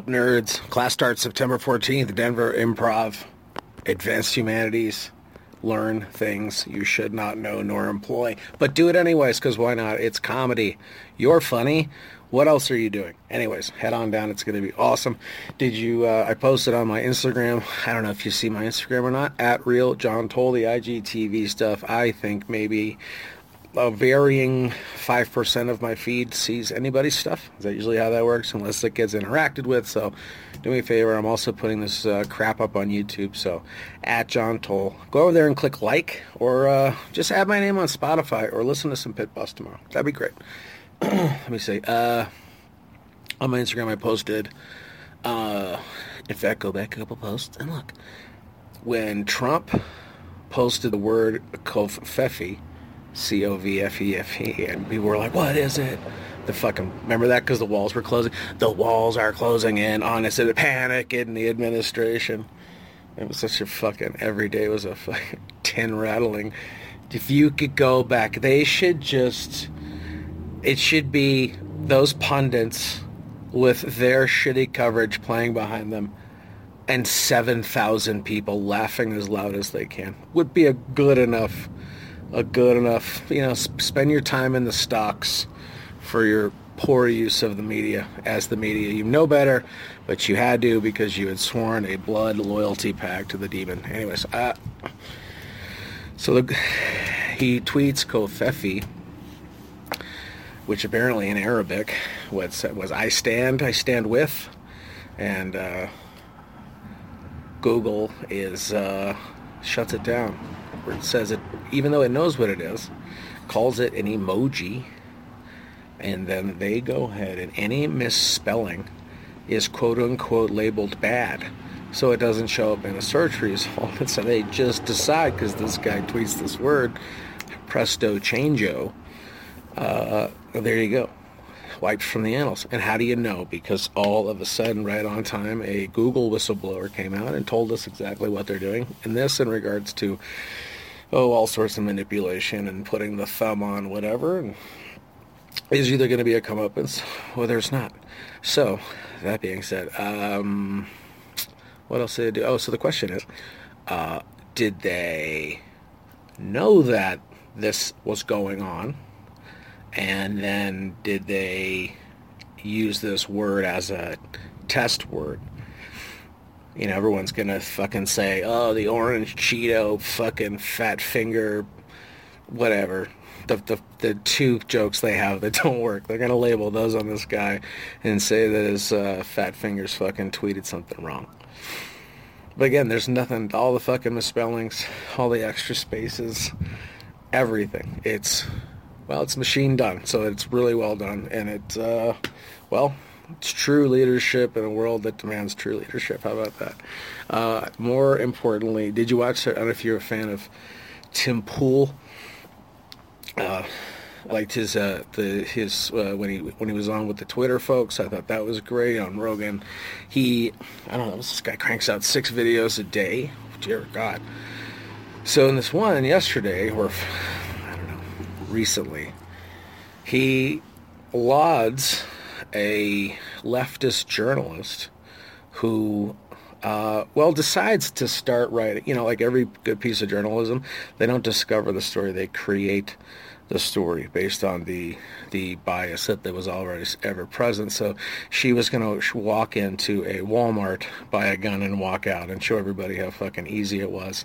up, nerds? Class starts September 14th, Denver Improv, Advanced Humanities. Learn things you should not know nor employ. But do it anyways, because why not? It's comedy. You're funny. What else are you doing? Anyways, head on down. It's going to be awesome. Did you, uh, I posted on my Instagram. I don't know if you see my Instagram or not. At Real John Toll, the IGTV stuff. I think maybe a varying 5% of my feed sees anybody's stuff. Is that usually how that works? Unless it gets interacted with. So do me a favor. I'm also putting this uh, crap up on YouTube. So at John Toll. Go over there and click like or uh, just add my name on Spotify or listen to some Pit Boss tomorrow. That'd be great. let me see. Uh, on my Instagram, I posted. Uh, in fact, go back a couple posts and look. When Trump posted the word covfefe, C O V F E F E, and people were like, "What is it?" The fucking remember that because the walls were closing. The walls are closing in on us. A panic in the administration. It was such a fucking every day was a fucking tin rattling. If you could go back, they should just it should be those pundits with their shitty coverage playing behind them and 7,000 people laughing as loud as they can would be a good enough a good enough you know spend your time in the stocks for your poor use of the media as the media you know better but you had to because you had sworn a blood loyalty pact to the demon. Anyways uh, so the, he tweets Covfefe which apparently in Arabic was, was I stand, I stand with, and uh, Google is uh, shuts it down. It says it, even though it knows what it is, calls it an emoji, and then they go ahead and any misspelling is quote unquote labeled bad. So it doesn't show up in a search result. so they just decide because this guy tweets this word, presto changeo, uh, there you go. Wiped from the annals. And how do you know? Because all of a sudden, right on time, a Google whistleblower came out and told us exactly what they're doing. And this in regards to, oh, all sorts of manipulation and putting the thumb on whatever. And is either going to be a comeuppance or there's not. So, that being said, um, what else did they do? Oh, so the question is, uh, did they know that this was going on? And then did they use this word as a test word? You know, everyone's gonna fucking say, "Oh, the orange Cheeto, fucking fat finger, whatever." The, the the two jokes they have that don't work. They're gonna label those on this guy and say that his uh, fat fingers fucking tweeted something wrong. But again, there's nothing. All the fucking misspellings, all the extra spaces, everything. It's well, it's machine done, so it's really well done, and it's uh, well, it's true leadership in a world that demands true leadership. How about that? Uh, more importantly, did you watch? I don't know if you're a fan of Tim Pool. Uh, liked his uh, the his uh, when he when he was on with the Twitter folks. I thought that was great on Rogan. He I don't know this guy cranks out six videos a day. Dear God. So in this one yesterday, or recently. He lauds a leftist journalist who, uh, well, decides to start writing. You know, like every good piece of journalism, they don't discover the story; they create the story based on the the bias that, was already ever present. So she was going to walk into a Walmart, buy a gun, and walk out and show everybody how fucking easy it was,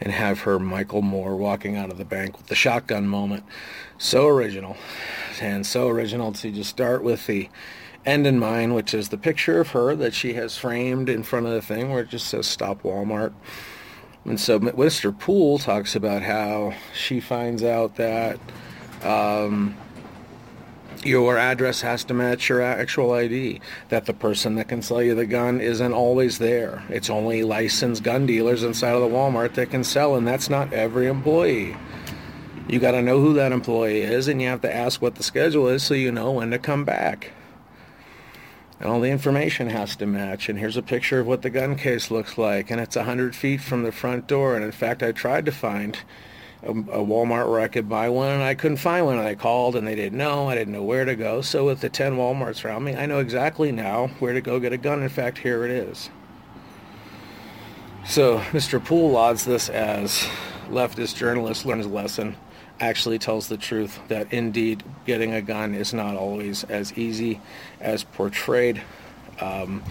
and have her Michael Moore walking out of the bank with the shotgun moment. So original, and so original to just start with the end in mind, which is the picture of her that she has framed in front of the thing where it just says "Stop Walmart." And so Mr. Pool talks about how she finds out that um, your address has to match your actual ID. That the person that can sell you the gun isn't always there. It's only licensed gun dealers inside of the Walmart that can sell, and that's not every employee. You got to know who that employee is, and you have to ask what the schedule is so you know when to come back and all the information has to match. And here's a picture of what the gun case looks like, and it's 100 feet from the front door. And in fact, I tried to find a, a Walmart where I could buy one, and I couldn't find one. And I called, and they didn't know. I didn't know where to go. So with the 10 Walmarts around me, I know exactly now where to go get a gun. In fact, here it is. So Mr. Pool lauds this as leftist journalist learns a lesson, actually tells the truth that indeed getting a gun is not always as easy as portrayed. Um,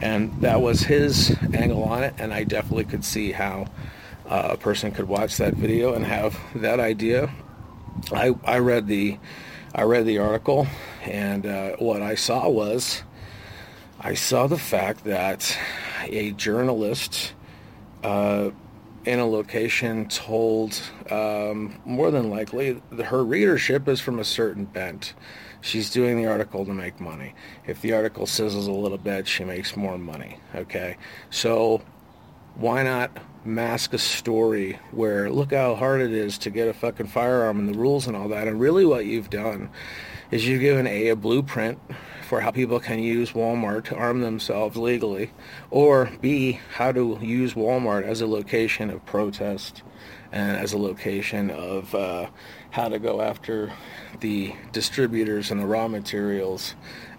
and that was his angle on it, and I definitely could see how uh, a person could watch that video and have that idea. I, I read the I read the article, and uh, what I saw was I saw the fact that a journalist uh, in a location told um, more than likely her readership is from a certain bent. She's doing the article to make money. If the article sizzles a little bit, she makes more money. Okay, so why not mask a story where look how hard it is to get a fucking firearm and the rules and all that. And really, what you've done is you've given a a blueprint for how people can use Walmart to arm themselves legally, or B, how to use Walmart as a location of protest and as a location of uh, how to go after the distributors and the raw materials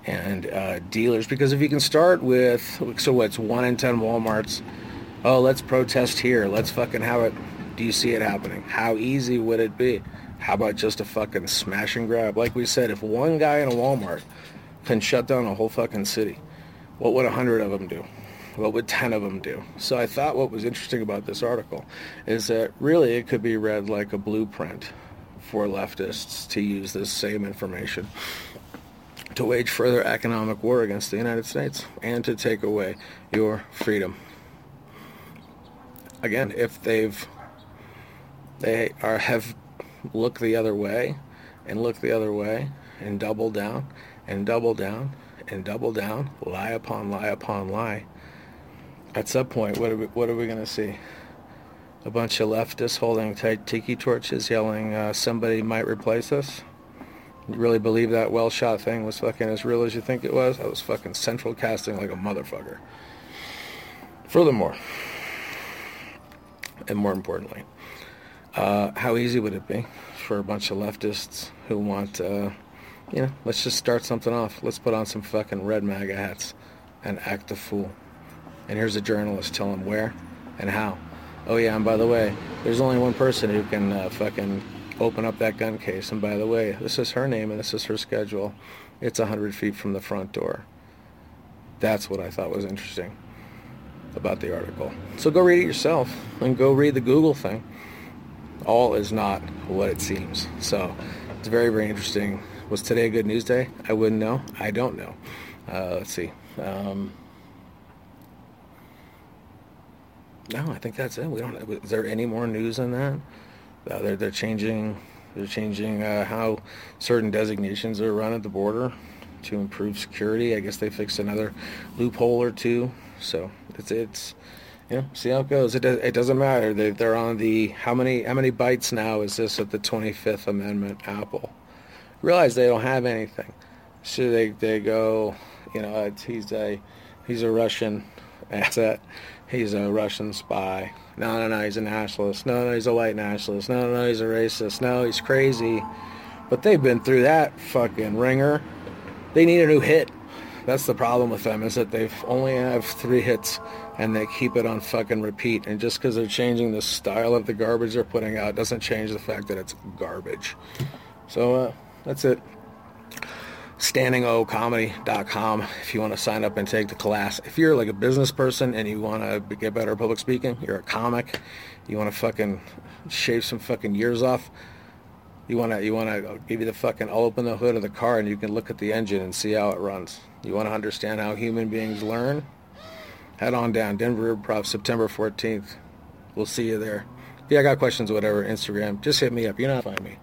and uh, dealers. Because if you can start with, so what's one in 10 Walmarts, oh, let's protest here, let's fucking have it. Do you see it happening? How easy would it be? How about just a fucking smash and grab? Like we said, if one guy in a Walmart can shut down a whole fucking city. What would a hundred of them do? What would 10 of them do? So I thought what was interesting about this article is that really it could be read like a blueprint for leftists to use this same information to wage further economic war against the United States and to take away your freedom. Again, if they've they are have looked the other way and looked the other way and doubled down and double down and double down, lie upon lie upon lie. At some point, what are we, what are we going to see? A bunch of leftists holding tight tiki torches, yelling, uh, "Somebody might replace us." You really believe that well shot thing was fucking as real as you think it was? That was fucking central casting like a motherfucker. Furthermore, and more importantly, uh, how easy would it be for a bunch of leftists who want uh, you know, let's just start something off. Let's put on some fucking red MAGA hats and act a fool. And here's a journalist telling where and how. Oh yeah, and by the way, there's only one person who can uh, fucking open up that gun case. And by the way, this is her name and this is her schedule. It's a hundred feet from the front door. That's what I thought was interesting about the article. So go read it yourself and go read the Google thing. All is not what it seems. So it's very, very interesting was today a good news day? I wouldn't know. I don't know. Uh, let's see. Um, no, I think that's it. We don't. Is there any more news on that? Uh, they're they're changing. They're changing uh, how certain designations are run at the border to improve security. I guess they fixed another loophole or two. So it's it's you know see how it goes. It does, it doesn't matter. They they're on the how many how many bytes now is this at the 25th Amendment Apple? Realize they don't have anything. So they, they go, you know, he's a he's a Russian asset. He's a Russian spy. No, no, no, he's a nationalist. No, no, he's a white nationalist. No, no, he's a racist. No, he's crazy. But they've been through that fucking ringer. They need a new hit. That's the problem with them is that they've only have three hits and they keep it on fucking repeat. And just because they're changing the style of the garbage they're putting out doesn't change the fact that it's garbage. So, uh, that's it. StandingOComedy.com if you want to sign up and take the class. If you're like a business person and you want to get better at public speaking, you're a comic, you want to fucking shave some fucking years off, you want to you want to give you the fucking I'll open the hood of the car and you can look at the engine and see how it runs. You want to understand how human beings learn? Head on down Denver Improv September 14th. We'll see you there. If you got questions, whatever, Instagram, just hit me up. You know how to find me.